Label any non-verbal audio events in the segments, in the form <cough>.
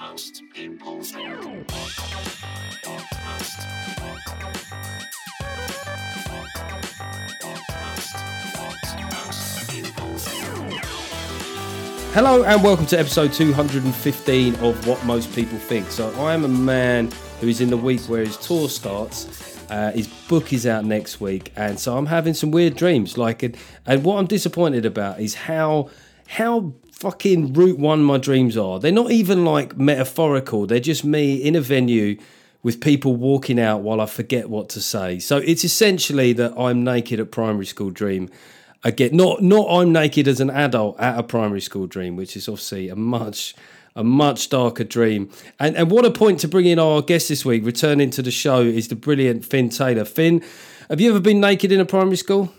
Most people think. Hello and welcome to episode 215 of What Most People Think. So, I am a man who is in the week where his tour starts. Uh, his book is out next week, and so I'm having some weird dreams. Like, and, and what I'm disappointed about is how how fucking route one my dreams are. They're not even like metaphorical. They're just me in a venue with people walking out while I forget what to say. So it's essentially that I'm naked at primary school dream again not not i'm naked as an adult at a primary school dream which is obviously a much a much darker dream and and what a point to bring in our guest this week returning to the show is the brilliant Fin taylor Fin have you ever been naked in a primary school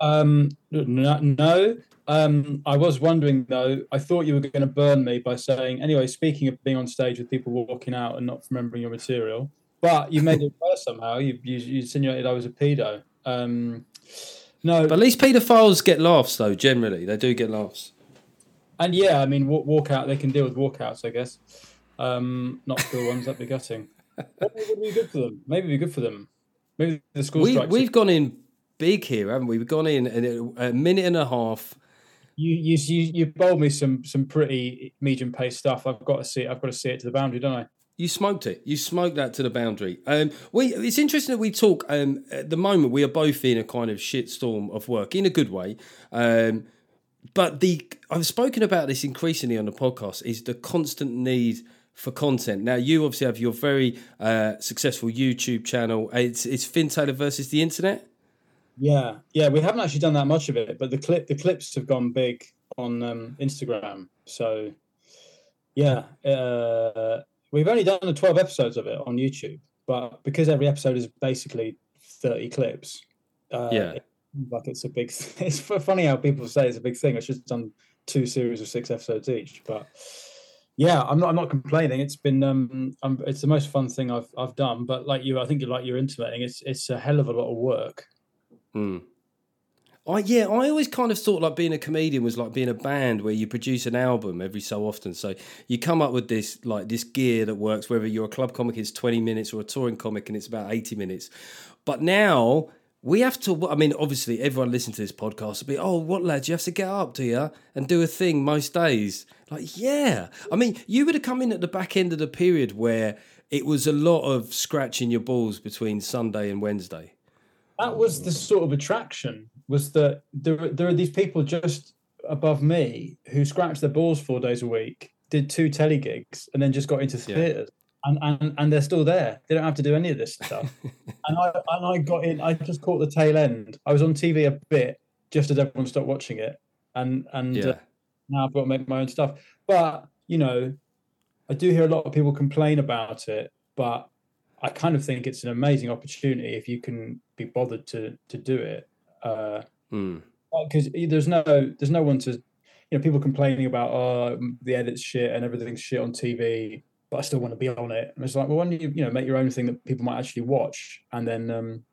Um, no, no. Um, I was wondering though. I thought you were going to burn me by saying, anyway. Speaking of being on stage with people walking out and not remembering your material, but you made it worse somehow. You, you, you insinuated I was a pedo. Um, no, but at least paedophiles get laughs though generally they do get laughs and yeah, I mean, walk, walk out. They can deal with walkouts, I guess. Um, not school ones. That'd be gutting. Maybe it would be good for them. Maybe be good for them. Maybe the school we, we've gone in big here haven't we we've gone in in a, a minute and a half You you you bowled me some some pretty medium pace stuff. I've got to see it. I've got to see it to the boundary, don't I? You smoked it. You smoked that to the boundary. Um, we it's interesting that we talk. Um, at the moment, we are both in a kind of shitstorm of work in a good way. Um, but the I've spoken about this increasingly on the podcast is the constant need for content. Now, you obviously have your very uh, successful YouTube channel. It's it's Fin Taylor versus the internet. Yeah, yeah. We haven't actually done that much of it, but the clip the clips have gone big on um, Instagram. So yeah, uh, we've only done the twelve episodes of it on YouTube, but because every episode is basically thirty clips. Uh, Yeah. it like it's a big. <laughs> It's funny how people say it's a big thing. It's just done two series of six episodes each, but yeah, I'm not. I'm not complaining. It's been. Um, um, it's the most fun thing I've I've done. But like you, I think you like you're intimating. It's it's a hell of a lot of work. Hmm. I yeah, I always kind of thought like being a comedian was like being a band where you produce an album every so often. So you come up with this like this gear that works whether you're a club comic it's 20 minutes or a touring comic and it's about 80 minutes. But now we have to I mean obviously everyone listening to this podcast will be oh what lads you have to get up do you and do a thing most days. Like yeah. I mean you would have come in at the back end of the period where it was a lot of scratching your balls between Sunday and Wednesday. That was the sort of attraction was that there, there are these people just above me who scratched their balls four days a week did two telly gigs and then just got into Yeah. theatres and, and and they're still there. They don't have to do any of this stuff. <laughs> And i and i got in i just caught the tail end. I was on tv a bit just as everyone stopped watching it. And and Yeah. uh, now i've got to make my own stuff. But you know i do hear a lot of people complain about it but I kind of think it's an amazing opportunity if you can be bothered to to do it. Hmm. Because there's no there's no one to, you know, people complaining about oh the edit's shit and everything's shit on TV, but I still want to be on it. And it's like, well, why don't you you know make your own thing that people might actually watch, and then um,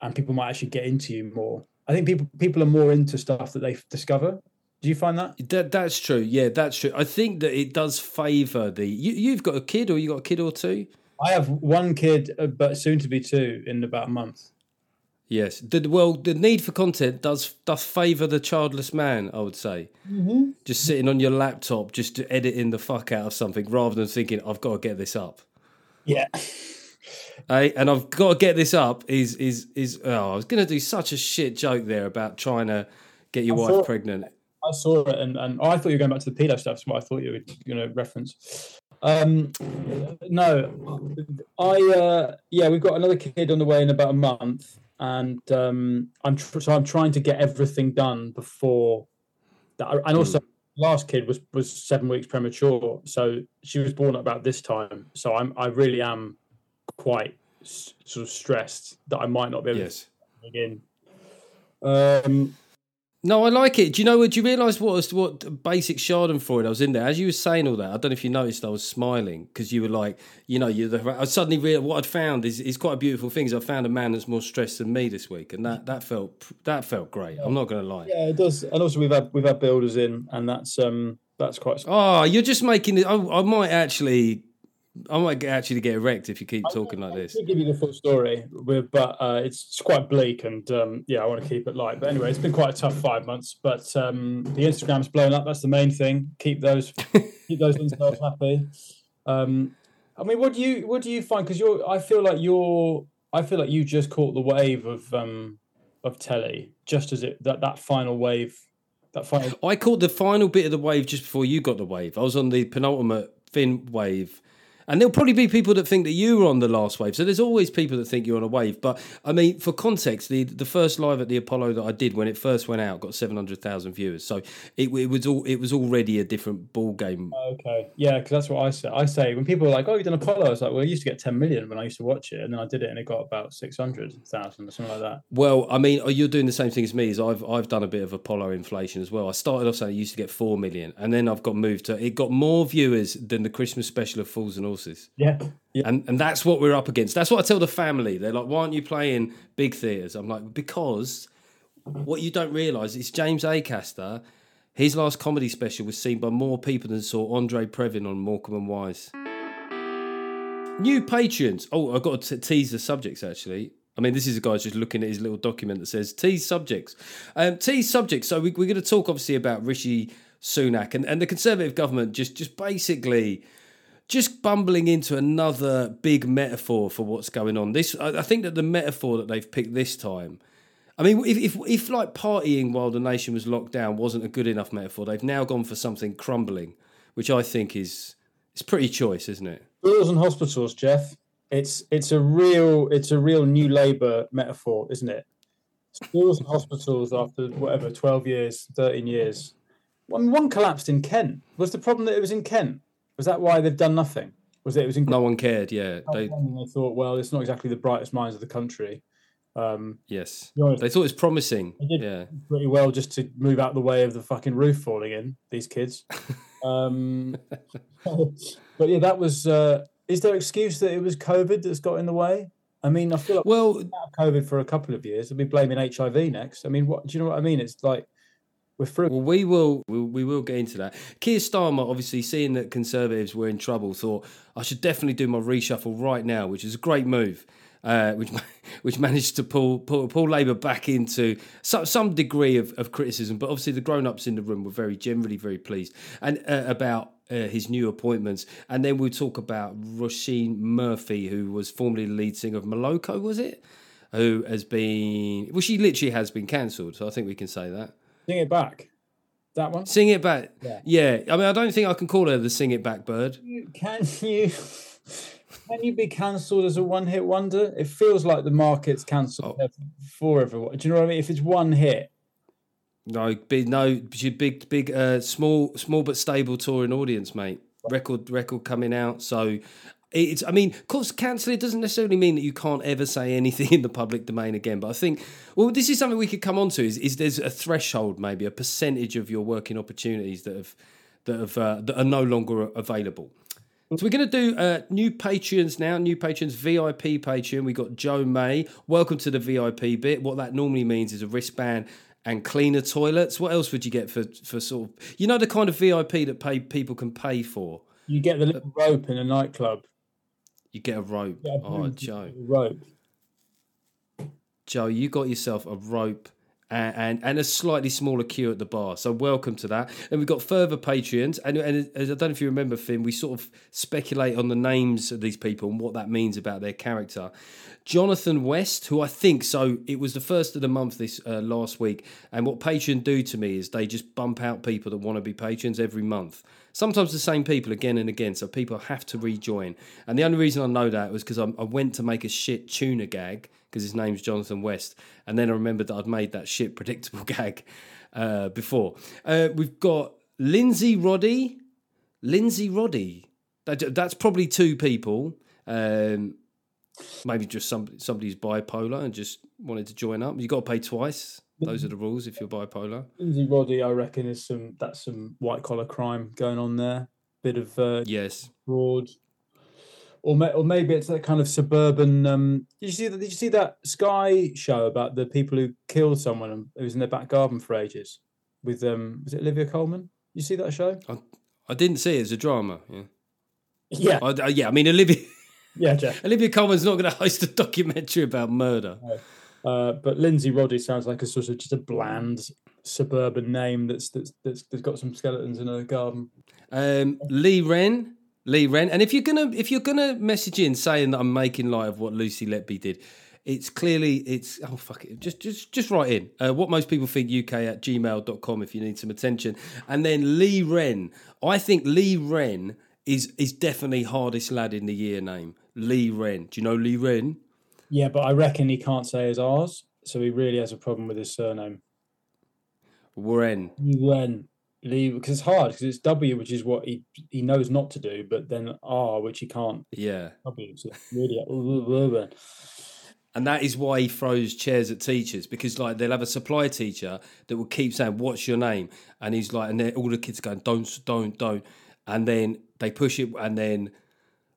and people might actually get into you more. I think people people are more into stuff that they discover. Do you find that? That that's true. Yeah, that's true. I think that it does favour the. You, you've got a kid, or you got a kid or two. I have one kid, uh, but soon to be two in about a month. Yes. The, well, the need for content does does favour the childless man. I would say. Mm-hmm. Just sitting on your laptop, just editing the fuck out of something, rather than thinking I've got to get this up. Yeah. Hey, and I've got to get this up. Is is is? Oh, I was going to do such a shit joke there about trying to get your I wife thought- pregnant. I saw it, and, and oh, I thought you were going back to the pedo stuff. What I thought you were going to reference. Um, no, I uh, yeah, we've got another kid on the way in about a month, and um, I'm tr- so I'm trying to get everything done before that. And also, last kid was was seven weeks premature, so she was born at about this time. So I'm I really am quite s- sort of stressed that I might not be able Yes. to begin. Um, No, I like it. Do you know? Do you realise what was what basic Schadenfreude I was in there? As you were saying all that, I don't know if you noticed, I was smiling because you were like, you know, you're. I suddenly realized what I'd found is is quite a beautiful thing. Is I found a man that's more stressed than me this week, and that that felt that felt great. I'm not going to lie. Yeah, it does. And also we've had we've had builders in, and that's um that's quite. Oh, you're just making it. I, I might actually, I might actually get erect if you keep talking like this. I'll give you the full story, but uh, it's, quite bleak, and um, yeah, I want to keep it light. But anyway, it's been quite a tough five months. But um, the Instagram's blown up. That's the main thing. Keep those, <laughs> keep those themselves happy. Um, I mean, what do you what do you find? Because you're, I feel like you're, I feel like you just caught the wave of um, of telly, just as it that that final wave, that final. I caught the final bit of the wave just before you got the wave. I was on the penultimate fin wave. And there'll probably be people that think that you were on the last wave. So there's always people that think you're on a wave. But I mean, for context, the the first live at the Apollo that I did when it first went out got seven hundred thousand viewers. So it, it was all it was already a different ball game. Okay, yeah, because that's what I say. I say when people are like, "Oh, you've done Apollo," I was like, "Well, I used to get ten million when I used to watch it, and then I did it, and it got about six hundred thousand or something like that." Well, I mean, oh, you're doing the same thing as me. Is I've I've done a bit of Apollo inflation as well. I started off saying it used to get four million, and then I've got moved to it got more viewers than the Christmas special of Fools and Horses. Yeah, yeah. And and that's what we're up against. That's what I tell the family. They're like, why aren't you playing big theatres? I'm like, because what you don't realise is James Acaster, his last comedy special was seen by more people than saw Andre Previn on Morecambe and Wise. New patrons. Oh, I've got to tease the subjects actually. I mean, this is a guy just looking at his little document that says tease subjects. Um, tease subjects. So we, we're going to talk obviously about Rishi Sunak and, and the Conservative government just just basically just bumbling into another big metaphor for what's going on. This, I think that the metaphor that they've picked this time. I mean, if, if if like partying while the nation was locked down wasn't a good enough metaphor, they've now gone for something crumbling, which I think is it's pretty choice, isn't it? schools and hospitals, Geoff. It's it's a real it's a real new Labour metaphor, isn't it? Schools and hospitals after whatever twelve years, thirteen years. One collapsed in Kent. Was the problem that it was in Kent? Was that why they've done nothing? Was it it was in No one cared. Yeah, they they thought, well, it's not exactly the brightest minds of the country. Um, yes, honest, they thought it was promising. did. Yeah, pretty well just to move out the way of the fucking roof falling in. These kids. <laughs> Um, <laughs> but yeah, that was. Uh, is there an excuse that it was COVID that's got in the way? I mean, I feel like well, we've been out of COVID for a couple of years. I'll be blaming HIV next. I mean, what do you know what I mean? It's like through. Well, we will we, we will get into that. Keir Starmer, obviously, seeing that Conservatives were in trouble, thought I should definitely do my reshuffle right now, which is a great move. Uh, which <laughs> which managed to pull pull, pull Labour back into some, some degree of, of criticism, but obviously the grown ups in the room were very generally very pleased and uh, about uh, his new appointments. And then we'll talk about Roisin Murphy, who was formerly the lead singer of Moloko, was it? Who has been well, she literally has been cancelled, so I think we can say that. Sing it back. That one. Sing it back. Yeah. Yeah. I mean, I don't think I can call her the sing it back bird. Can you? Can you be cancelled as a one-hit wonder? It feels like the market's cancelled Oh. for everyone. Do you know what I mean? If it's one hit, No, big, no, big, big, uh, small, small but stable touring audience, mate. Record, record coming out. So it's, I mean, of course, cancel it doesn't necessarily mean that you can't ever say anything <laughs> in the public domain again. But I think, well, this is something we could come on to. Is, is there's a threshold, maybe a percentage of your working opportunities that have, that have, uh, that are no longer available. So we're going to do uh, new patrons now, new patrons, VIP patron. We got Joe May. Welcome to the VIP bit. What that normally means is a wristband and cleaner toilets. What else would you get for for sort of you know the kind of VIP that pay people can pay for? you get the little rope in a nightclub. You get a rope. Yeah, Oh, Joe, rope. Joe, you got yourself a rope. And, and and a slightly smaller queue at the bar. So welcome to that. And we've got further Patreons. And, and as I don't know if you remember, Fin, we sort of speculate on the names of these people and what that means about their character. Jonathan West, who I think so, it was the first of the month this uh, last week. And what Patreon do to me is they just bump out people that want to be patrons every month. Sometimes the same people again and again, so people have to rejoin. And the only reason I know that was because I, I went to make a shit tuna gag because his name's Jonathan West, and then I remembered that I'd made that shit predictable <laughs> gag uh, before. Uh, we've got Lindsay Roddy, Lindsay Roddy. That, that's probably two people. Um, maybe just some somebody's bipolar and just wanted to join up. You've got to pay twice. Those are the rules if you're bipolar. Lindsay Roddy, I reckon, is some that's some white collar crime going on there. Bit of uh, Yes. fraud, or ma- or maybe it's that kind of suburban. Um, did you see that? Did you see that Sky show about the people who killed someone who was in their back garden for ages? With um, was it Olivia Colman? You see that show? I didn't see it as a drama. Yeah, Yeah, I, I- yeah. I mean, Olivia yeah, Geoff. <laughs> Olivia Colman's not going to host a documentary about murder. Uh, but Lindsay Roddy sounds like a sort of just a bland suburban name that's that's that's, that's got some skeletons in a garden. Um, Lee Wren, Lee Wren, and if you're gonna if you're gonna message in saying that I'm making light of what Lucy Letby did, it's clearly it's oh fuck it, just just just write in uh, what most people think UK at gmail.com if you need some attention, and then Lee Wren. I think Lee Wren is is definitely hardest lad in the year name. Lee Wren. Do you know Lee Wren? Yeah, but I reckon he can't say his R's, so he really has a problem with his surname. Wren. When Lee, because it's hard because it's W, which is what he he knows not to do, but then R, which he can't. Yeah. W, so really. And that is why he throws chairs at teachers because, like, they'll have a supply teacher that will keep saying, "What's your name?" And he's like, and then all the kids going, "Don't, don't, don't," and then they push it, and then,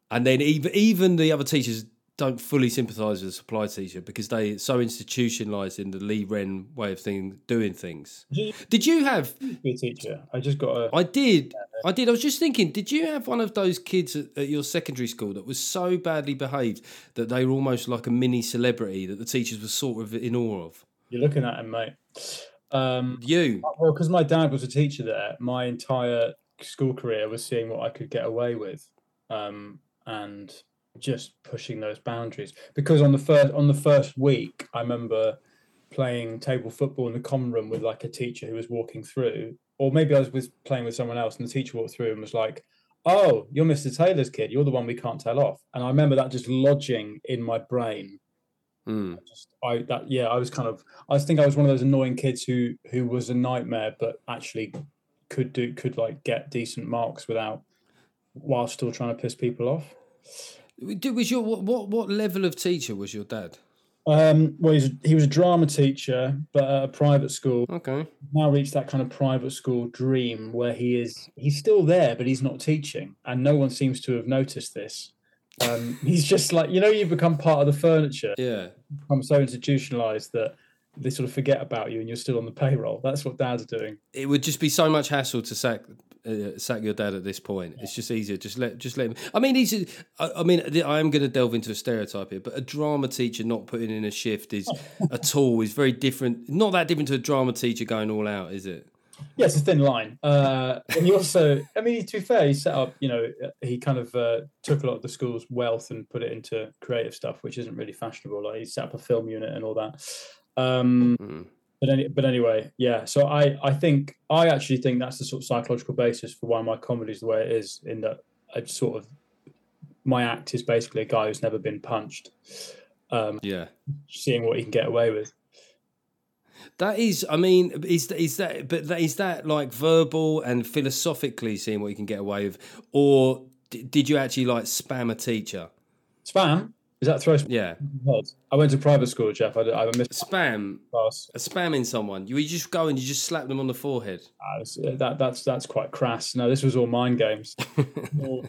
and then even even the other teachers don't fully sympathise with the supply teacher because they so institutionalised in the Lee Wren way of thing, doing things. Did you have? Be a teacher. I just got a. I did. I did. I was just thinking, did you have one of those kids at, at your secondary school that was so badly behaved that they were almost like a mini celebrity that the teachers were sort of in awe of? You're looking at him, mate. Um, You. well, because my dad was a teacher there, my entire school career was seeing what I could get away with, um, and just pushing those boundaries. Because on the first on the first week, I remember playing table football in the common room with like a teacher who was walking through, or maybe I was with playing with someone else, and the teacher walked through and was like. Oh, you're Mr. Taylor's kid. You're the one we can't tell off. And I remember that just lodging in my brain Mm. just I that yeah, I was kind of I think I was one of those annoying kids who who was a nightmare, but actually could do could like get decent marks without while still trying to piss people off. Did- Was your what, what what level of teacher was your dad? Um, well, he's, he was a drama teacher, but at a private school. Okay. Now reached that kind of private school dream where he is he's still there, but he's not teaching, and no one seems to have noticed this. Um, <laughs> he's just like you know, you become part of the furniture. Yeah. I'm so institutionalized that they sort of forget about you and you're still on the payroll. That's what dads are doing. It would just be so much hassle to sack uh, sack your dad at this point. It's just easier. Just let just let him. I mean, he's. I, I mean, I am going to delve into a stereotype here, but a drama teacher not putting in a shift is <laughs> at all is very different. Not that different to a drama teacher going all out, is it? Yeah, it's a thin line. Uh, and he also, I mean, to be fair, he set up, you know, he kind of uh, took a lot of the school's wealth and put it into creative stuff, which isn't really fashionable. Like he set up a film unit and all that. Um, Mm. But any, but anyway, yeah. So I, I think I actually think that's the sort of psychological basis for why my comedy is the way it is. In that I sort of my act is basically a guy who's never been punched, um, Yeah. seeing what he can get away with. That is, I mean, is is that, but that, is that like verbal and philosophically seeing what you can get away with, or d- did you actually like spam a teacher? Spam is that throw? Yeah, I went to private school, Geoff. I, I missed spam, class. a spamming someone. You, you just go and you just slap them on the forehead. Ah, it's- uh, that that's that's quite crass. No, this was all mind games. <laughs>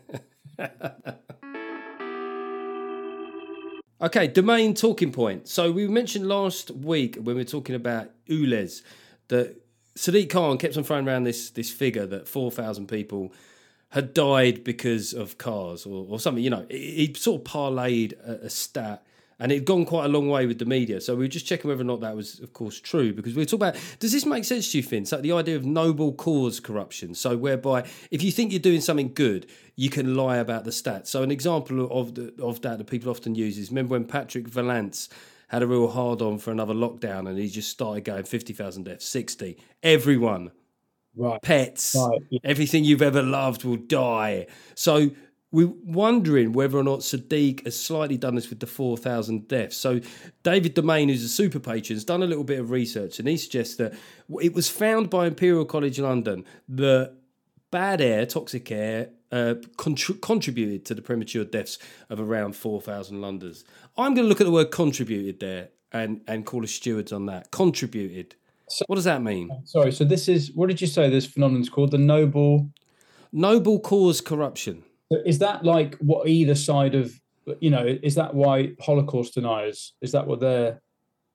Okay, domain talking point. So we mentioned last week when we were talking about ULEZ that Sadiq Khan kept on throwing around this this figure that four thousand people had died because of cars or, or something. You know, he, sort of parlayed a, a stat. And it'd gone quite a long way with the media. So we were just checking whether or not that was, of course, true. Because we were talking about does this make sense to you, Fin? So the idea of noble cause corruption. So whereby if you think you're doing something good, you can lie about the stats. So an example of the, of that that people often use is remember when Patrick Vallance had a real hard on for another lockdown and he just started going 50,000 deaths, 60. Everyone, right. pets, Right, yeah. everything you've ever loved will die. So we're wondering whether or not Sadiq has slightly done this with the 4,000 deaths. So David Domain, who's a super patron, has done a little bit of research and he suggests that it was found by Imperial College London that bad air, toxic air, uh, contr- contributed to the premature deaths of around 4,000 Londoners. I'm going to look at the word contributed there and, and call us stewards on that. Contributed. What does that mean? Uh, sorry. So this is what did you say? This phenomenon's called the noble. Noble cause corruption. Is that like what either side of you know? Is that why Holocaust deniers? Is that what they're?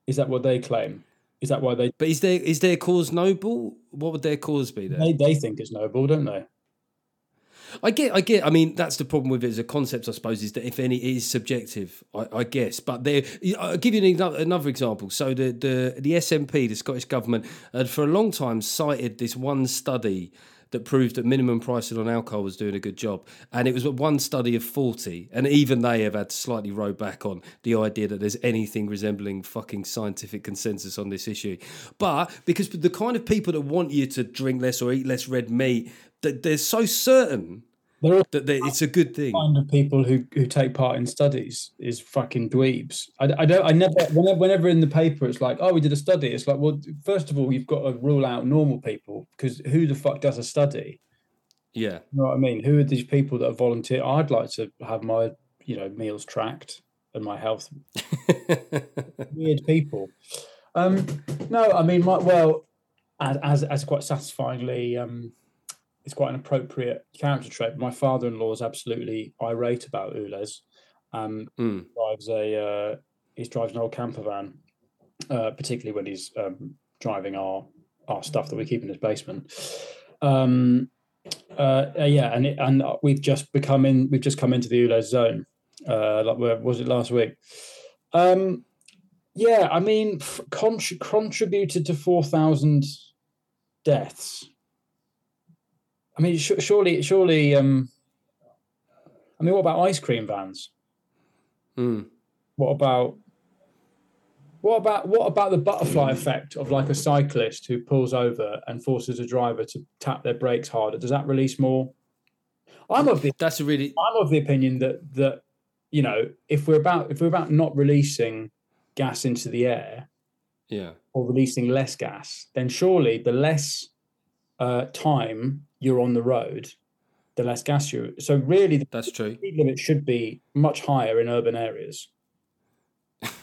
Is that what they claim? Is that why they But is their is their cause noble? What would their cause be then? they, they think it's noble, don't they? I get, I get. I mean, that's the problem with it as a concept, I suppose, is that if any, it is subjective, I, I guess. But there, I'll give you an, exa- another example. So the the the SNP, the Scottish government, had for a long time cited this one study that proved that minimum pricing on alcohol was doing a good job, and it was one study of forty, and even they have had to slightly row back on the idea that there's anything resembling fucking scientific consensus on this issue. But because the kind of people that want you to drink less or eat less red meat, they're so certain that they, it's a good thing. kind of people who, who take part in studies is fucking dweebs. I, I don't. I never. Whenever, whenever in the paper it's like, oh, we did a study. It's like, well, first of all, you've got to rule out normal people because who the fuck does a study? Yeah, You know what I mean? Who are these people that are volunteer? I'd like to have my you know meals tracked and my health. <laughs> Weird people. Um, no, I mean, my, well, as, as as quite satisfyingly, um, it's quite an appropriate character trait. My father-in-law is absolutely irate about Ulez. Um, Mm. drives a uh, he drives an old camper van, uh, particularly when he's um, driving our our stuff that we keep in his basement. Um, uh, yeah, and it, and we've just become in we've just come into the Ulez zone. Uh, like where was it last week? Um, yeah, I mean, contributed to four thousand deaths. I mean, sh- surely, surely. Um, I mean, what about ice cream vans? Mm. What about what about what about the butterfly effect of like a cyclist who pulls over and forces a driver to tap their brakes harder? Does that release more? I'm of the That's a really I'm of the opinion that that you know if we're about if we're about not releasing gas into the air yeah. or releasing less gas, then surely the less uh, time you're on the road, the less gas you. So really, the That's true. speed limit should be much higher in urban areas.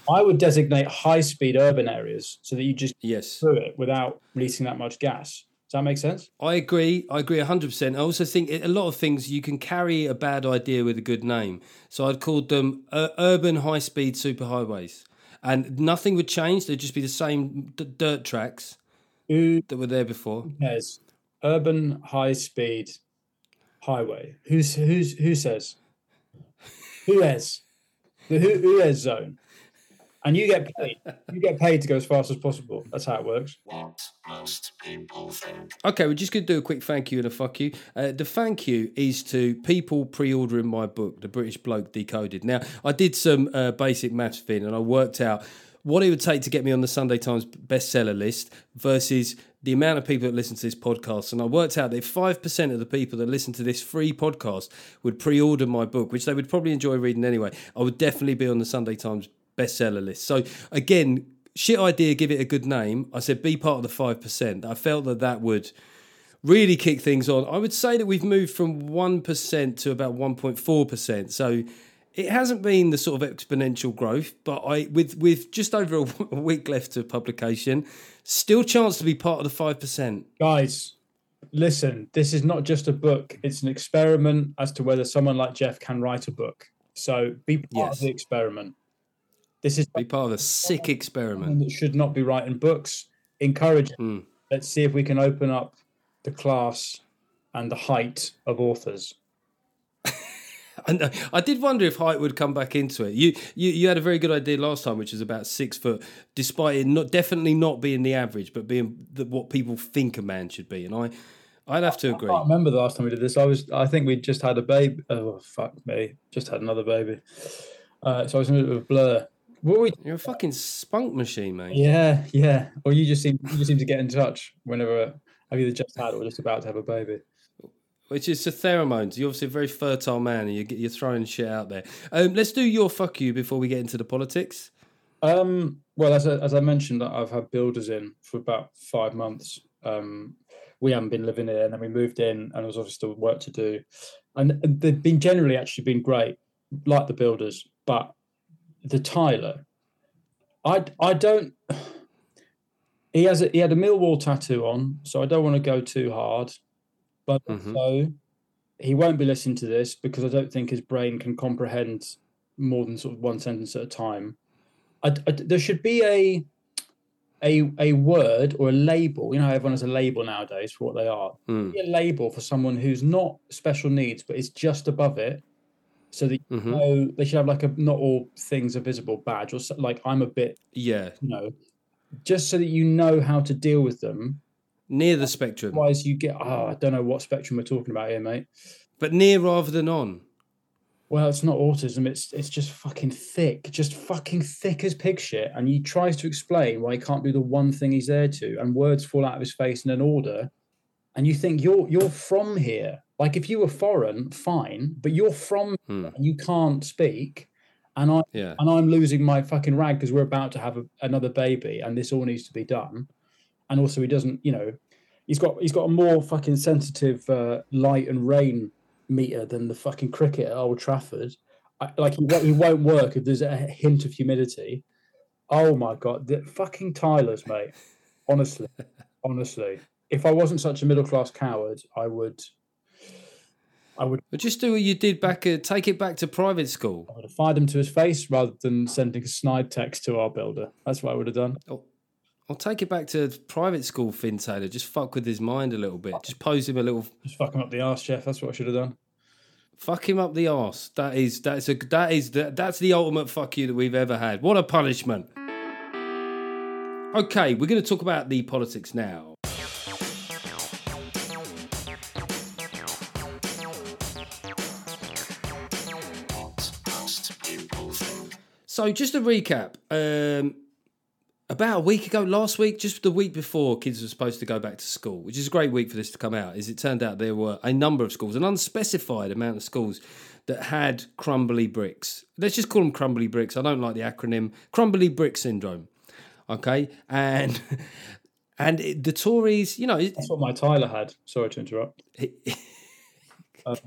I would designate high speed urban areas so that you just Yes. do it without releasing that much gas. Does that make sense? I agree. I agree 100%. I also think a lot of things you can carry a bad idea with a good name. So I'd call them uh, urban high speed superhighways. And nothing would change. They'd just be the same d- dirt tracks Who that were there before. cares? Urban high speed highway. Who's who's who says? Who has? The who who has zone. And you get paid. You get paid to go as fast as possible. That's how it works. What most people think. Okay, we're just going to do a quick thank you and a fuck you. Uh, the thank you is to people pre ordering my book, The British Bloke Decoded. Now, I did some uh, basic maths thing and I worked out what it would take to get me on the Sunday Times bestseller list versus the amount of people that listen to this podcast. And I worked out that if 5% of the people that listen to this free podcast would pre order my book, which they would probably enjoy reading anyway, I would definitely be on the Sunday Times bestseller list. So, again, shit idea, give it a good name. I said be part of the 5%. I felt that that would really kick things on. I would say that we've moved from 1% to about 1.4%. So it hasn't been the sort of exponential growth, but I with with just over a, week left to publication, still chance to be part of the 5%. Guys, listen, this is not just a book, it's an experiment as to whether someone like Geoff can write a book. So be part Yes. of the experiment. This is Be part of a sick experiment. that should not be writing books. Encourage. Mm. Let's see if we can open up the class and the height of authors. <laughs> And uh, I did wonder if height would come back into it. You, you you had a very good idea last time, which was about six foot, despite it not definitely not being the average, but being the, what people think a man should be. And I, I'd have to agree. I can't remember the last time we did this. I was, I think we just had a baby. Oh fuck me, just had another baby. Uh, so I was in a bit of a blur. What we? You're a fucking spunk machine, mate. Yeah, yeah. Or you just seem, you just seem to get in touch whenever I've either just had or just about to have a baby. Which is the pheromones. You're obviously a very fertile man, and you get you're throwing shit out there. Um, let's do your fuck you before we get into the politics. Um, well, as I, as I mentioned, I've had builders in for about five months. Um, we haven't been living here, and then we moved in, and there was obviously still work to do. And they've been generally actually been great, like the builders, but the tiler, I I don't. <sighs> He has a, he had a Millwall tattoo on, so I don't want to go too hard, but Mhm. also he won't be listening to this because I don't think his brain can comprehend more than sort of one sentence at a time. I, I- there should be a a a word or a label. You know, everyone has a label nowadays for what they are. Mm. A label for someone who's not special needs, but is just above it, so that you Mhm. know they should have like a not all things are visible badge or so, like I'm a bit, Yeah, you know, just so that you know how to deal with them. Near the spectrum, Otherwise, you get oh, I don't know what spectrum we're talking about here, mate. but near rather than on. Well, it's not autism. It's it's just fucking thick, just fucking thick as pig shit. And he tries to explain why he can't do the one thing he's there to, and words fall out of his face in an order. And you think you're you're from here. Like if you were foreign, fine, but you're from Hmm. and you can't speak. And I Yeah, and I'm losing my fucking rag because we're about to have a, another baby, and this all needs to be done. And also, he doesn't, you know, he's got he's got a more fucking sensitive uh, light and rain meter than the fucking cricket at Old Trafford. I, like he, won't- he won't work if there's a hint of humidity. Oh my god, the fucking tilers, mate. Honestly, honestly, if I wasn't such a middle class coward, I would, I would, but just do what you did back. Uh, take it back to private school. I would have fired him to his face rather than sending a snide text to our builder. That's what I would have done. I'll take it back to private school, Fin Taylor. Just fuck with his mind a little bit. Just pose him a little. Just fuck him up the arse, Geoff. That's what I should have done. Fuck him up the arse. That is that's a that is that, that's the ultimate fuck you that we've ever had. What a punishment. Okay, we're going to talk about the politics now. What most people think. So, just a recap. Um, about a week ago, last week, just the week before, kids were supposed to go back to school, which is a great week for this to come out. Is it turned out there were a number of schools, an unspecified amount of schools that had crumbly bricks. Let's just call them crumbly bricks. I don't like the acronym crumbly brick syndrome. Okay, and <laughs> and it, the Tories, you know, That's what my tiler had. Sorry to interrupt. <laughs> Um,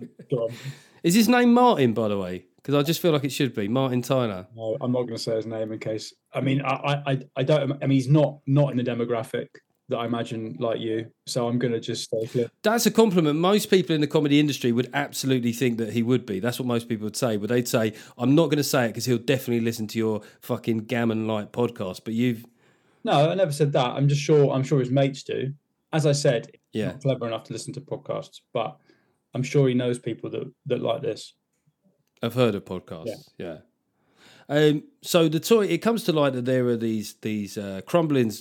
is his name Martin, by the way? Because I just feel like it should be Martin Tyler. No, I'm not going to say his name in case. I mean, I, I, I- don't. I mean, he's not not in the demographic that I imagine like you. So I'm going to just stay clear. That's a compliment. Most people in the comedy industry would absolutely think that he would be. That's what most people would say. But they'd say, I'm not going to say it because he'll definitely listen to your fucking gammon light podcast. But you've, No, I never said that. I'm just sure. I'm sure his mates do. As I said, Yeah. clever enough to listen to podcasts, but I'm sure he knows people that that like this. I've heard of podcasts. Yeah. Um, so the toy, it comes to light that there are these these uh, crumbling,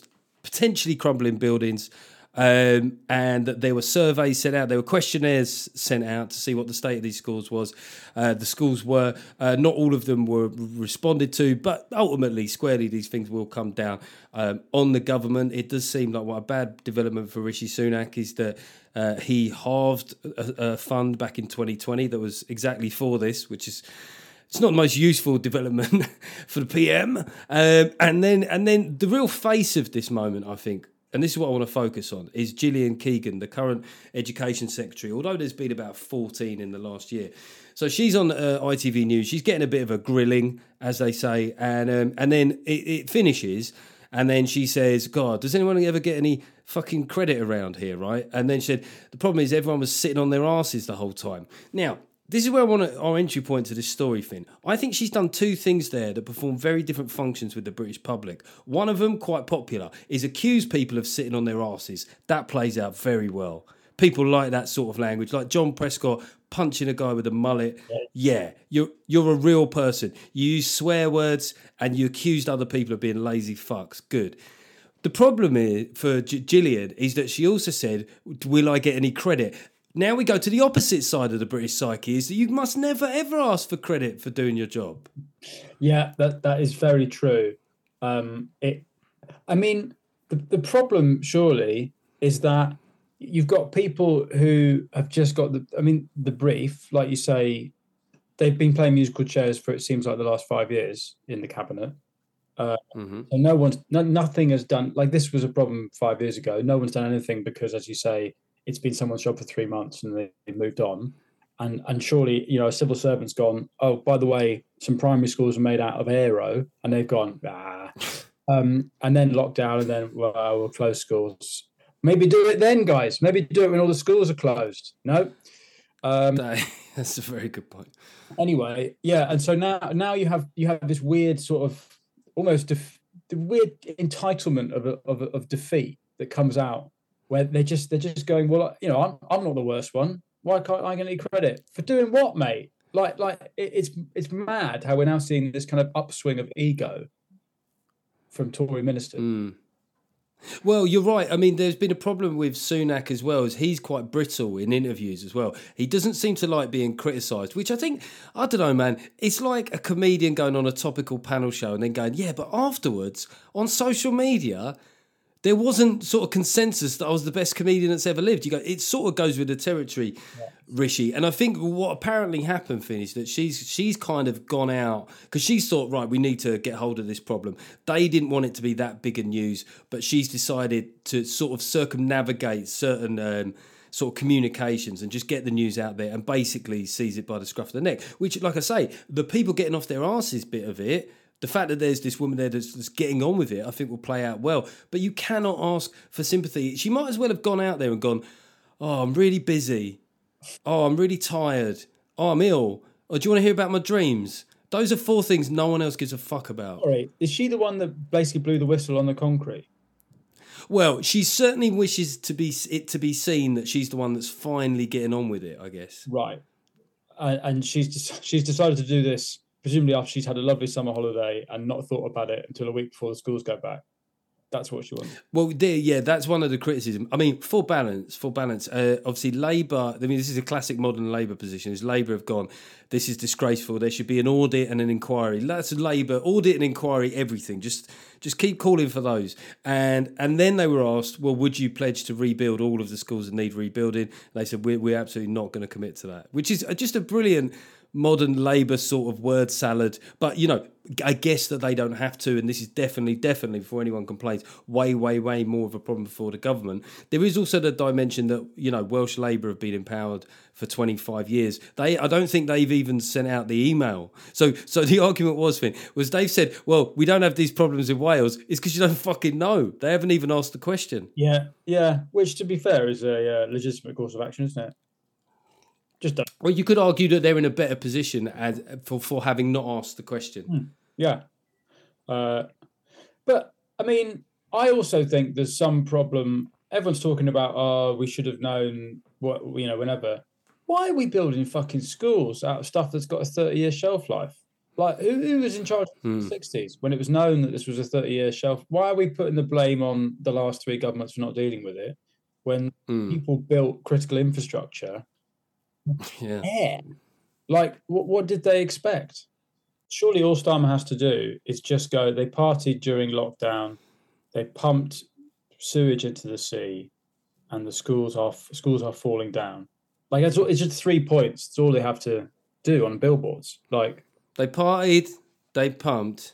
potentially crumbling buildings, um, and that there were surveys sent out, there were questionnaires sent out to see what the state of these schools was. Uh, the schools were uh, not all of them were responded to, but ultimately, squarely, these things will come down um, on the government. It does seem like what a bad development for Rishi Sunak is that uh, he halved a, a fund back in 2020 that was exactly for this, which is it's not the most useful development <laughs> for the PM. Um, and then and then the real face of this moment, I think, and this is what I want to focus on, is Gillian Keegan, the current education secretary. Although there's been about 14 in the last year, so she's on uh, ITV News. She's getting a bit of a grilling, as they say, and um, and then it, it finishes. And then she says, God, does anyone ever get any fucking credit around here, right? And then she said, the problem is everyone was sitting on their asses the whole time. Now, this is where I want to, our entry point to this story, Fin. I think she's done two things there that perform very different functions with the British public. One of them, quite popular, is accuse people of sitting on their asses. That plays out very well. People like that sort of language, like John Prescott punching a guy with a mullet. Yeah, you're you're a real person. You use swear words and you accused other people of being lazy fucks. Good. The problem is for G- Gillian is that she also said, "Will I get any credit?" Now we go to the opposite side of the British psyche: is that you must never ever ask for credit for doing your job. Yeah, that that is very true. Um, it, I mean, the the problem surely is that you've got people who have just got the. I mean, the brief, like you say, they've been playing musical chairs for it seems like the last five years in the cabinet. hmm And no one's no, nothing has done like this was a problem five years ago. No one's done anything because, as you say, it's been someone's job for three months and they, they moved on. And and surely, you know, a civil servant's gone, oh, by the way, some primary schools are made out of aero, and they've gone, ah. <laughs> Um, and then lockdown, and then well, we'll close schools. Maybe do it then, guys. Maybe do it when all the schools are closed. No. Um, <laughs> That- that's a very good point. anyway yeah and so now now you have you have this weird sort of almost def- the weird entitlement of a, of, a, of defeat that comes out where they just they're just going well you know I'm I'm not the worst one why can't I get any credit for doing what mate like like it, it's it's mad how we're now seeing this kind of upswing of ego from Tory ministers. Mm. Well, you're right. I mean, there's been a problem with Sunak as well, as he's quite brittle in interviews as well. He doesn't seem to like being criticised, which I think, I don't know, man. It's like a comedian going on a topical panel show and then going, yeah, but afterwards on social media, there wasn't sort of consensus that I was the best comedian that's ever lived. You go, it sort of goes with the territory, yeah. Rishi. And I think what apparently happened, Fin, is that she's she's kind of gone out because she thought, right, we need to get hold of this problem. They didn't want it to be that big a news, but she's decided to sort of circumnavigate certain. Um, sort of communications and just get the news out there and basically seize it by the scruff of the neck. Which, like I say, the people getting off their asses bit of it the fact that there's this woman there that's, that's, getting on with it, I think will play out well. But you cannot ask for sympathy. She might as well have gone out there and gone, "Oh, I'm really busy. Oh, I'm really tired. Oh, I'm ill. Or do you want to hear about my dreams?" Those are four things no one else gives a fuck about. All right, is she the one that basically blew the whistle on the concrete? Well, she certainly wishes to be it to be seen that she's the one that's finally getting on with it. I guess. Right, and, and she's just, she's decided to do this presumably after she's had a lovely summer holiday and not thought about it until a week before the schools go back. That's what she wants. Well, dear, yeah, that's one of the criticism. I mean, for balance, for balance. Uh, obviously, Labour. I mean, this is a classic modern Labour position. Is Labour have gone? This is disgraceful. There should be an audit and an inquiry. That's Labour. Audit and inquiry. Everything. Just, just keep calling for those. And and then they were asked, well, would you pledge to rebuild all of the schools that need rebuilding? they said we're, we're absolutely not going to commit to that. Which is just a brilliant modern Labour sort of word salad. But, you know, I guess that they don't have to, and this is definitely, definitely, before anyone complains, way, way, way more of a problem for the government. There is also the dimension that, you know, Welsh Labour have been empowered for 25 years. They, I don't think they've even sent out the email. So, so the <laughs> argument was, Fin, was they've said, well, we don't have these problems in Wales. It's because you don't fucking know. They haven't even asked the question. Yeah, yeah. Which, to be fair, is a uh, legitimate course of action, isn't it? Just don't. Well, you could argue that they're in a better position as, for for having not asked the question. Hmm. Yeah, uh, but I mean, I also think there's some problem. Everyone's talking about, oh, we should have known what you know, whenever. Why are we building fucking schools out of stuff that's got a 30 year shelf life? Like, who, who was in charge in the 60s hmm. when it was known that this was a 30 year shelf? Why are we putting the blame on the last three governments for not dealing with it when mm. people built critical infrastructure <laughs> yeah. air. Like, what, what did they expect? Surely all Starmer has to do is just go, they partied during lockdown, they pumped sewage into the sea, and the schools are schools are falling down. Like it's just three points. It's all they have to do on billboards. Like they partied, they pumped,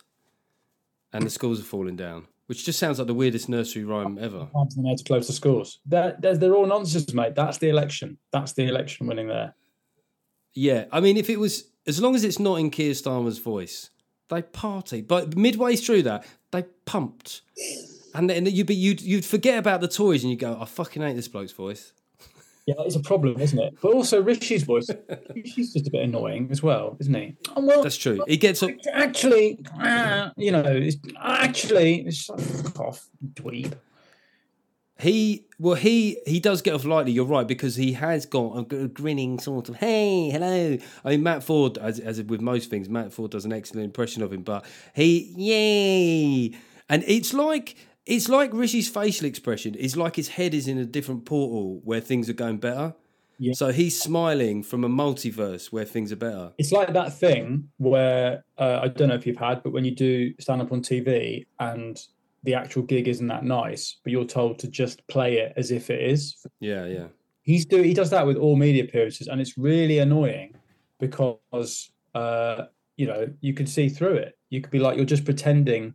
and the schools are falling down. Which just sounds like the weirdest nursery rhyme ever. They had to close the schools. They're, they're all nonsense, mate. That's the election. That's the election winning there. Yeah, I mean, if it was as long as it's not in Keir Starmer's voice, they party. But midway through that, they pumped, and then you'd be you'd you'd forget about the toys and you go, I fucking hate this bloke's voice. Yeah, it's a problem, isn't it? But also Rishi's voice, Rishi's just a bit annoying as well, isn't he? Oh, well, That's true. He gets up. Actually, uh, you know, it's, actually, it's like, off, dweeb. He well, he he does get off lightly. You're right because he has got a, a grinning sort of hey, hello. I mean, Matt Forde as as with most things, Matt Forde does an excellent impression of him, but he yay, and it's like it's like Rishi's facial expression. It's like his head is in a different portal where things are going better. Yeah. So he's smiling from a multiverse where things are better. It's like that thing where uh, I don't know if you've had, but when you do stand up on TV and the actual gig isn't that nice, but you're told to just play it as if it is. Yeah, yeah. He's do he does that with all media appearances, and it's really annoying because uh, you know you can see through it. You could be like you're just pretending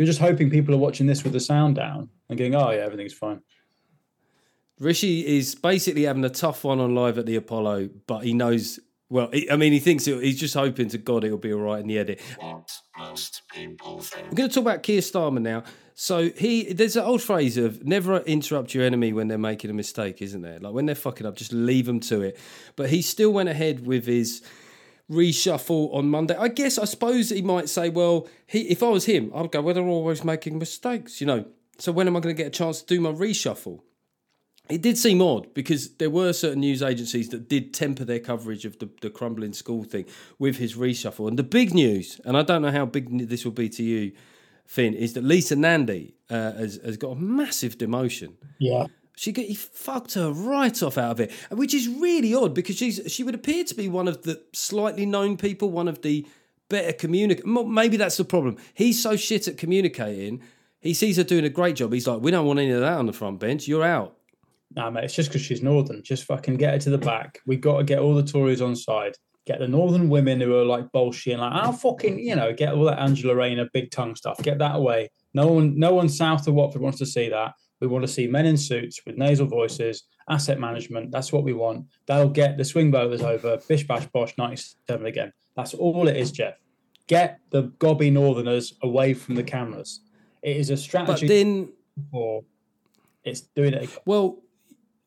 you're just hoping people are watching this with the sound down and going, "Oh yeah, everything's fine." Rishi is basically having a tough one on live at the Apollo, but he knows. Well, I mean, he thinks it, he's just hoping to God it'll be all right in the edit. What most people think. We're going to talk about Keir Starmer now. So he, there's an old phrase of never interrupt your enemy when they're making a mistake, isn't there? Like when they're fucking up, just leave them to it. But he still went ahead with his reshuffle on Monday. I guess I suppose he might say, well, he if I was him, I'd go, well, they're always making mistakes, you know. So when am I going to get a chance to do my reshuffle? It did seem odd because there were certain news agencies that did temper their coverage of the, the crumbling school thing with his reshuffle. And the big news, and I don't know how big this will be to you, Fin, is that Lisa Nandy uh, has, has got a massive demotion. Yeah. She get, he fucked her right off out of it, which is really odd because she's she would appear to be one of the slightly known people, one of the better communicate. Maybe that's the problem. He's so shit at communicating. He sees her doing a great job. He's like, we don't want any of that on the front bench. You're out. Nah, mate, it's just because she's northern. Just fucking get her to the back. We've got to get all the Tories on side. Get the northern women who are like bullshit and like, I'll fucking, you know, get all that Angela Rayner big tongue stuff. Get that away. No one, no one south of Watford wants to see that. We want to see men in suits with nasal voices, asset management. That's what we want. That'll get the swing voters over. Bish bash bosh, 97 again. That's all it is, Geoff. Get the gobby northerners away from the cameras. It is a strategy. But then, for it's doing it again. well,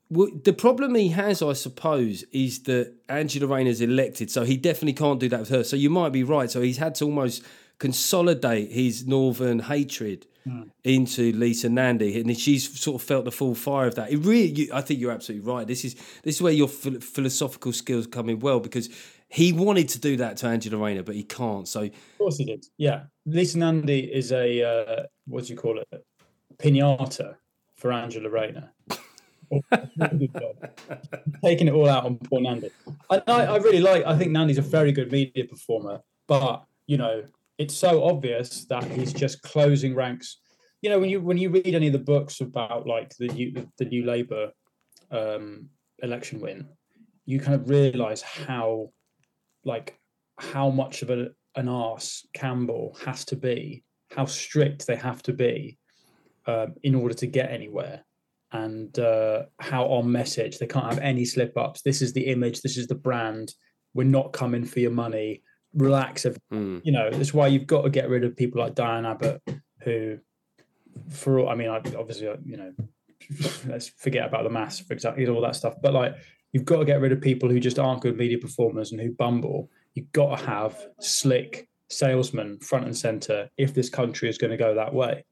well, the problem he has, I suppose, is that Angela Rayner's elected, so he definitely can't do that with her. So you might be right. So he's had to almost consolidate his northern hatred into Lisa Nandy, and she's sort of felt the full fire of that. It really, you, I think you're absolutely right. This is this is where your phil- philosophical skills come in well because he wanted to do that to Angela Rayner, but he can't. So Of course he did. Yeah. Lisa Nandy is a, uh, what do you call it? Pinata for Angela Rayner. <laughs> Taking it all out on poor Nandy. I, I, I really like, I think Nandy's a very good media performer, but, you know, it's so obvious that he's just closing ranks. You know, when you when you read any of the books about like the new the new Labour um, election win, you kind of realise how like how much of a, an arse Campbell has to be, how strict they have to be um, in order to get anywhere, and uh, how on message they can't have any slip ups. This is the image, this is the brand. We're not coming for your money. Relax. ev- mm, You know, that's why you've got to get rid of people like Diane Abbott, who, for all, I mean, obviously, uh, you know, <laughs> let's forget about the mass, for example, all that stuff. But like, you've got to get rid of people who just aren't good media performers and who bumble. You've got to have slick salesmen front and center if this country is going to go that way.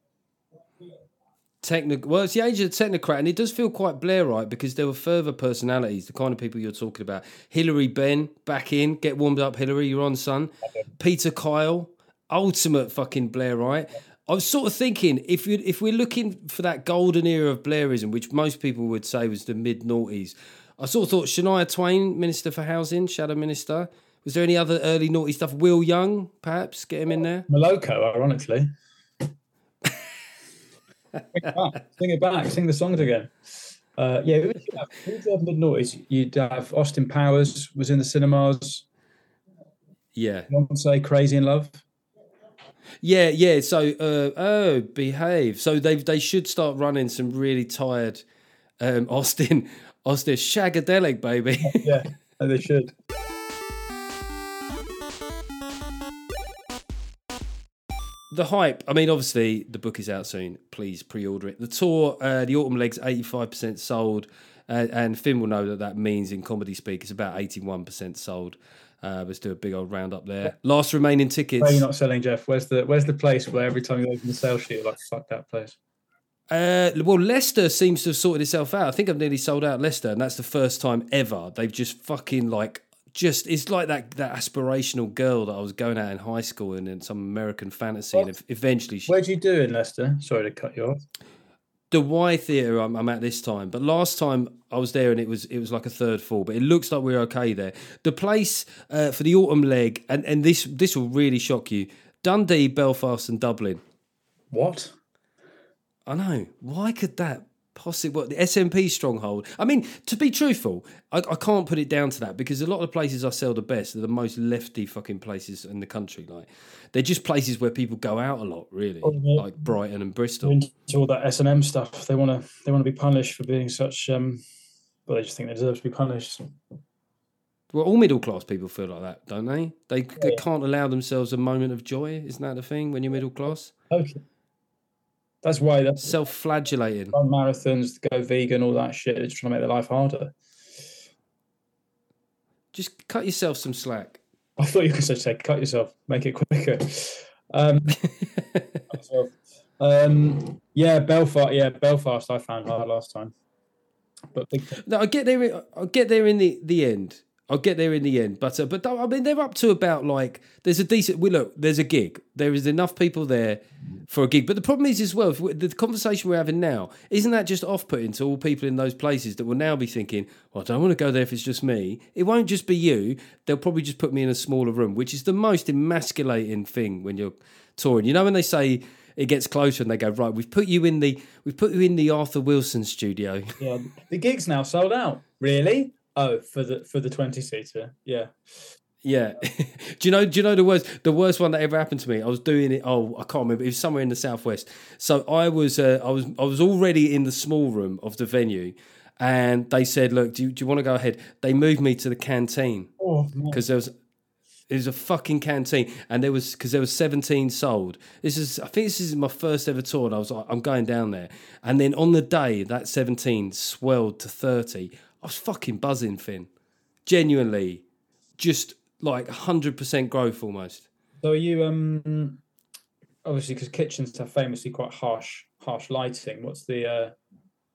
Technical. Well, it's the age of the technocrat, and it does feel quite Blairite because there were further personalities, the kind of people you're talking about. Hilary Benn back in, get warmed up, Hilary. You're on, son. Peter Kyle, ultimate fucking Blairite. I was sort of thinking if you if we're looking for that golden era of Blairism, which most people would say was the mid noughties, I sort of thought Shania Twain, Minister for Housing, Shadow Minister. Was there any other early naughty stuff? Will Young, perhaps, get him in there. Moloko, ironically. Bring it back, Sing it back, sing the songs again. Uh, yeah, who would you have? Who would you have mid noughties? You'd have Austin Powers was in the cinemas. Yeah, Beyonce, Crazy in Love. Yeah, yeah. So, uh, oh, behave. So they they should start running some really tired um, <laughs> Austin Austin shagadelic baby. Yeah, and they should. <laughs> the hype. I mean, obviously the book is out soon. Please pre-order it. The tour, uh, the autumn legs, eighty five percent sold, uh, and Fin will know that that means in comedy speak it's about eighty one percent sold. Uh, let's do a big old round up there. Last remaining tickets. Where are you not selling, Geoff? Where's the Where's the place where every time you open the sales sheet, you're like, fuck that place? Uh, well, Leicester seems to have sorted itself out. I think I've nearly sold out Leicester, and that's the first time ever they've just fucking like just it's like that that aspirational girl that I was going at in high school and in some American fantasy, and eventually she, Where'd you do in Leicester? Sorry to cut you off. the Y Theatre I'm, I'm at this time, but last time I was there and it was it was like a third full, but it looks like we're okay there. The place uh, for the autumn leg, and and this this will really shock you: Dundee, Belfast, and Dublin. What? I know. Why could that possibly what the SNP stronghold? I mean, to be truthful, I, I can't put it down to that because a lot of the places I sell the best are the most lefty fucking places in the country. Like they're just places where people go out a lot, really, Oh, yeah. like Brighton and Bristol. Into all that S and M stuff. They want to They want to be punished for being such. um Well, they just think they deserve to be punished. Well, all middle class people feel like that, don't they? They, they can't allow themselves a moment of joy. Isn't that the thing when you're middle class? Okay. That's why that's Self flagellating. run marathons, go vegan, all that shit. They're just trying to make their life harder. Just cut yourself some slack. I thought you were going to say cut yourself, make it quicker. Um, <laughs> um, yeah, Belfast. Yeah, Belfast. I found hard last time, but No, I get there. I'll get there in the, the end. I'll get there in the end. But uh, but I mean, they're up to about like there's a decent. We look, there's a gig. There is enough people there for a gig. But the problem is as well, the conversation we're having now isn't that just off putting to all people in those places that will now be thinking, well, I don't want to go there if it's just me. It won't just be you. They'll probably just put me in a smaller room, which is the most emasculating thing when you're touring. You know when they say it gets closer and they go right, we've put you in the we've put you in the Arthur Wilson studio. yeah. The gig's now sold out. Really? Oh, for the for the twenty seater. Yeah. Yeah. <laughs> do you know? Do you know the worst? The worst one that ever happened to me. I was doing it. Oh, I can't remember. It was somewhere in the southwest. So I was. Uh, I was. I was already in the small room of the venue, and they said, "Look, do you, do you want to go ahead?" They moved me to the canteen Oh, because there was. It was a fucking canteen, and there was because there was seventeen sold. This is, I think, this is my first ever tour, and I was like, I'm going down there. And then on the day that seventeen swelled to thirty, I was fucking buzzing, Fin. Genuinely, just like hundred percent growth almost. So are you um obviously because kitchens have famously quite harsh harsh lighting. What's the uh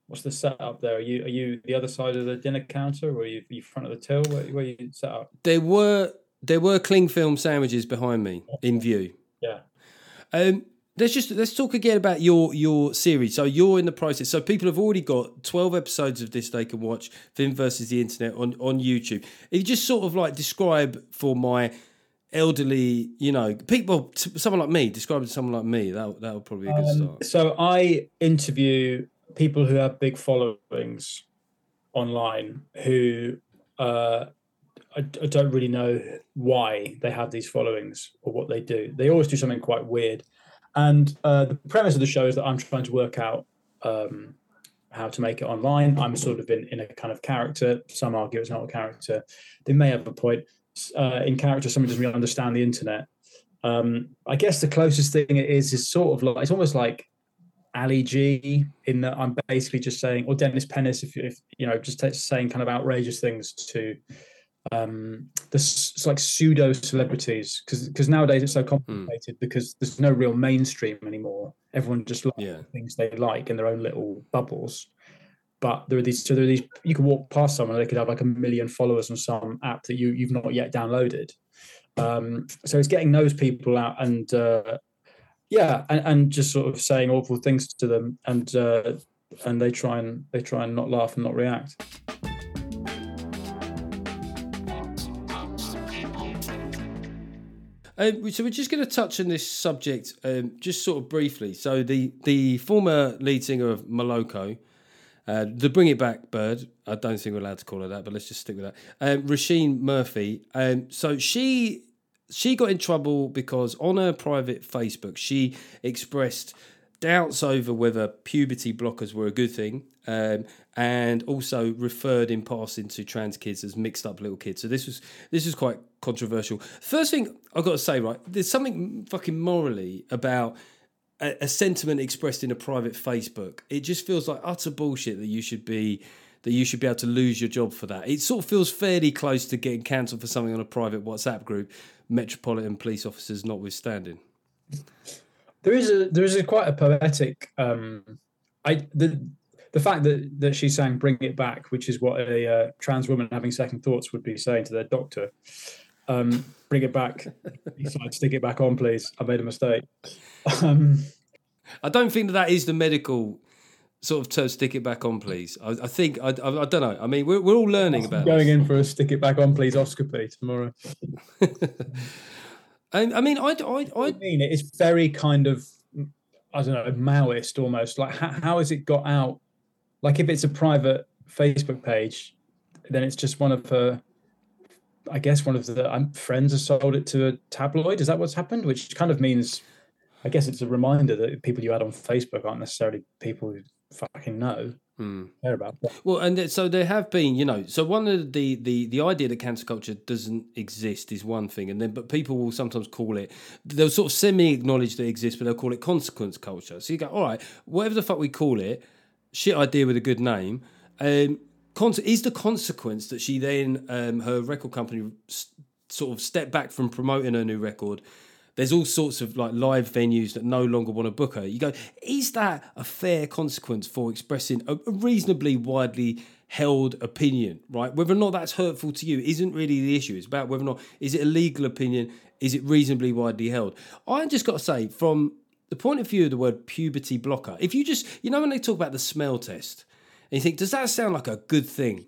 what's the setup there? Are you are you the other side of the dinner counter or are you, are you front of the till? Where, where you set up? There were there were cling film sandwiches behind me in view. Yeah. Um, let's just let's talk again about your your series. So you're in the process. So people have already got twelve episodes of this they can watch. Fin versus the internet on on YouTube. If you just sort of like describe for my elderly, you know, people, someone like me, describe it to someone like me. That that would probably be a good Um, start. so I interview people who have big followings online who uh, I, I don't really know why they have these followings or what they do. They always do something quite weird. And uh, the premise of the show is that I'm trying to work out um, how to make it online. I'm sort of in, in a kind of character. Some argue it's not a character. They may have a point. Uh, in character, someone doesn't really understand the internet. Um, I guess the closest thing it is is sort of like it's almost like Ali G in that I'm basically just saying, or Dennis Pennis, if, if you know, just saying kind of outrageous things to um this it's like pseudo celebrities because because nowadays it's so complicated because there's no real mainstream anymore. Everyone just likes Yeah. things they like in their own little bubbles. But there are these so there are these you can walk past someone and they could have like a million followers on some app that you you've not yet downloaded. Um, so it's getting those people out and uh, yeah, and, and just sort of saying awful things to them and uh, and they try and they try and not laugh and not react. Um, so we're just going to touch on this subject um, just sort of briefly. So the the former lead singer of Moloko, uh, the Bring It Back Bird, I don't think we're allowed to call her that, but let's just stick with that. Um, Roisin Murphy. Um, so she she got in trouble because on her private Facebook she expressed doubts over whether puberty blockers were a good thing, um, and also referred in passing to trans kids as mixed up little kids. So this was this was quite controversial. First thing I've got to say, right, there's something fucking morally about a, a sentiment expressed in a private Facebook. It just feels like utter bullshit that you should be that you should be able to lose your job for that. It sort of feels fairly close to getting cancelled for something on a private WhatsApp group, Metropolitan Police officers notwithstanding. There is a there is a quite a poetic um I the the fact that that she sang "Bring It Back," which is what a uh, trans woman having second thoughts would be saying to their doctor. Um, bring it back. <laughs> Like, stick it back on, please. I made a mistake. <laughs> Um, I don't think that that is the medical sort of term. Stick it back on, please. I, I think I, I, I don't know. I mean, we're, we're all learning about going this. in for a stick it back on, please oscopy tomorrow. <laughs> And I mean, I, I, I I mean, it is very kind of, I don't know, Maoist almost. Like, how, how has it got out? Like, if it's a private Facebook page, then it's just one of her, I guess, one of the um, friends has sold it to a tabloid. Is that what's happened? Which kind of means, I guess, it's a reminder that people you add on Facebook aren't necessarily people who fucking know But Well, and so there have been, you know, so one of the the the idea that cancel culture doesn't exist is one thing, and then but people will sometimes call it they'll sort of semi acknowledge that it exists, but they'll call it consequence culture. So you go, all right, whatever the fuck we call it, shit idea with a good name. Um, con- is the consequence that she then um, her record company s- sort of stepped back from promoting her new record. There's all sorts of like live venues that no longer want to book her. You go, is that a fair consequence for expressing a, reasonably widely held opinion, right? Whether or not that's hurtful to you isn't really the issue. It's about whether or not is it a legal opinion, is it reasonably widely held? I just got to say, from the point of view of the word puberty blocker, if you just, you know, when they talk about the smell test, and you think, does that sound like a good thing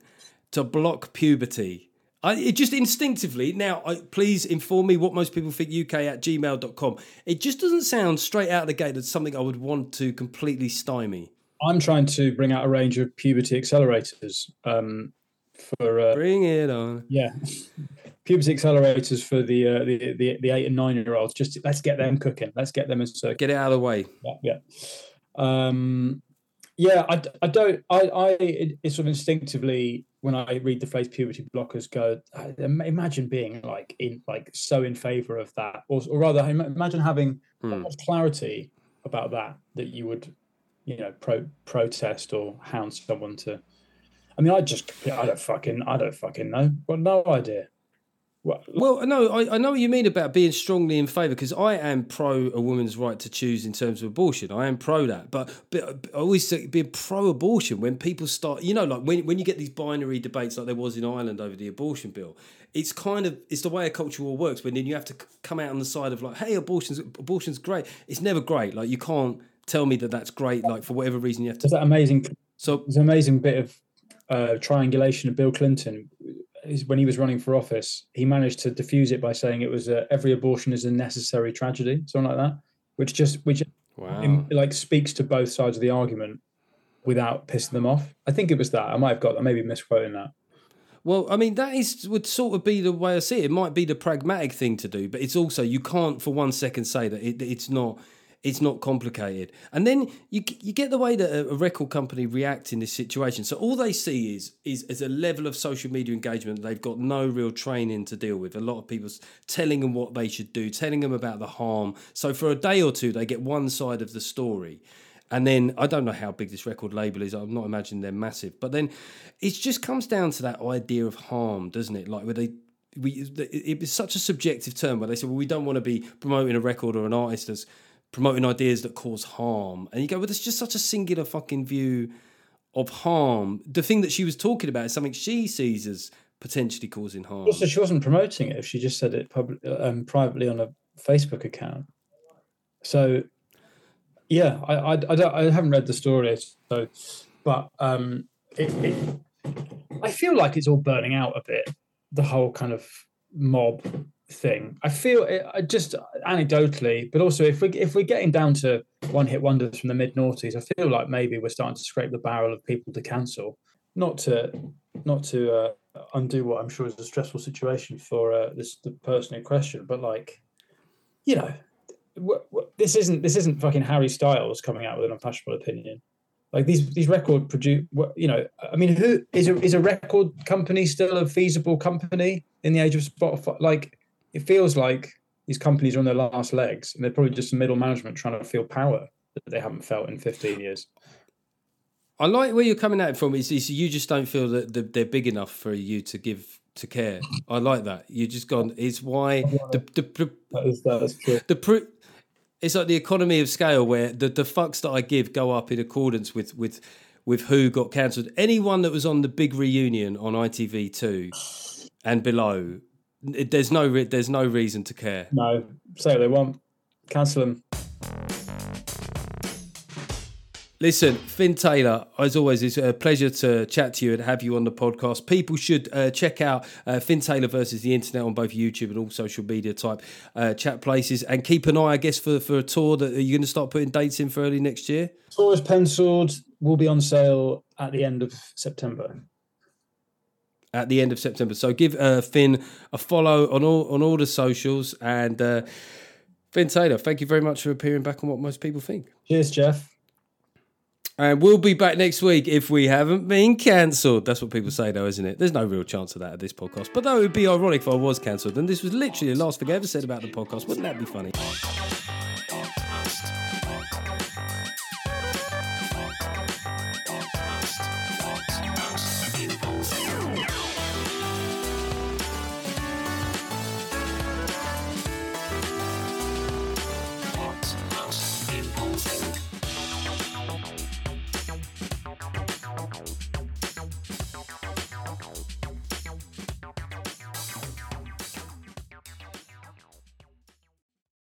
to block puberty? I, it just instinctively, now, I, please inform me what most people think UK at gmail.com. It just doesn't sound straight out of the gate that's something I would want to completely stymie. I'm trying to bring out a range of puberty accelerators um, for uh, Bring it on. yeah <laughs> puberty accelerators for the, uh, the the the eight and nine year olds. Just let's get them cooking. Let's get them in circuit. Get it out of the way. Yeah, yeah. Um, yeah, I, I don't. I, I it's sort of instinctively when I read the phrase puberty blockers, go imagine being like in like so in favour of that, or, or rather, imagine having Hmm. clarity about that that you would, you know, pro protest or hound someone to. I mean, I just I don't fucking I don't fucking know. Got no idea. Well, no, I, I know what you mean about being strongly in favour because I am pro a woman's right to choose in terms of abortion. I am pro that, but, but I always say being pro abortion when people start, you know, like when when you get these binary debates like there was in Ireland over the abortion bill, it's kind of it's the way a culture war works. When then you have to come out on the side of like, hey, abortion's abortion's great. It's never great. Like you can't tell me that that's great. Like for whatever reason you have to. that amazing So it's an amazing bit of uh, triangulation of Bill Clinton Is when he was running for office. He managed to diffuse it by saying it was uh, every abortion is a necessary tragedy, something like that, which just which wow. like speaks to both sides of the argument without pissing them off. I think it was that. I might have got. I may be misquoting that. Well, I mean, that is would sort of be the way I see it. It might be the pragmatic thing to do, but it's also you can't for one second say that it, it's not it's not complicated. And then you you get the way that a, record company react in this situation. So all they see is is is a level of social media engagement they've got no real training to deal with. A lot of people telling them what they should do, telling them about the harm. So for a day or two, they get one side of the story. And then I don't know how big this record label is. I'm not imagining they're massive. But then it just comes down to that idea of harm, doesn't it? Like where they we it's such a subjective term where they say, well, we don't want to be promoting a record or an artist as promoting ideas that cause harm. And you go, well, that's just such a singular fucking view of harm. The thing that she was talking about is something she sees as potentially causing harm. Also, she wasn't promoting it if she just said it public, um, privately on a Facebook account. So, yeah, I, I, I, don't, I haven't read the story, so, but um, it, it, I feel like it's all burning out a bit. The whole kind of mob thing. I feel it, I just anecdotally, but also if we if we're getting down to one hit wonders from the mid noughties, I feel like maybe we're starting to scrape the barrel of people to cancel. Not to not to uh, undo what I'm sure is a stressful situation for uh, this the person in question, but like, you know, wh- wh- this isn't this isn't fucking Harry Styles coming out with an unfashionable opinion. Like these these record produce, you know, I mean, who is a is a record company still a feasible company in the age of Spotify? Like, it feels like these companies are on their last legs, and they're probably just middle management trying to feel power that they haven't felt in 15 years. I like where you're coming at it from. Is, is you just don't feel that they're big enough for you to give to care. I like that. You just gone. It's why the the, the That is that is true. the it's like the economy of scale where the, the fucks that I give go up in accordance with with with who got cancelled. Anyone that was on the big reunion on ITV two and below, it- there's no re- there's no reason to care. No, say what they want, cancel them. Listen, Fin Taylor, as always, it's a pleasure to chat to you and have you on the podcast. People should uh, check out uh, Fin Taylor versus the internet on both YouTube and all social media type uh, chat places, and keep an eye, I guess, for for a tour that you're you going to start putting dates in for early next year. Tour is penciled. Will be on sale at the end of September. At the end of September. So give uh, Fin a follow on all on all the socials. And uh, Fin Taylor, thank you very much for appearing back on what most people think. Cheers, Geoff. And we'll be back next week if we haven't been cancelled. That's what people say, though, isn't it? There's no real chance of that at this podcast. But though it would be ironic if I was cancelled, and this was literally the last thing I ever said about the podcast. Wouldn't that be funny?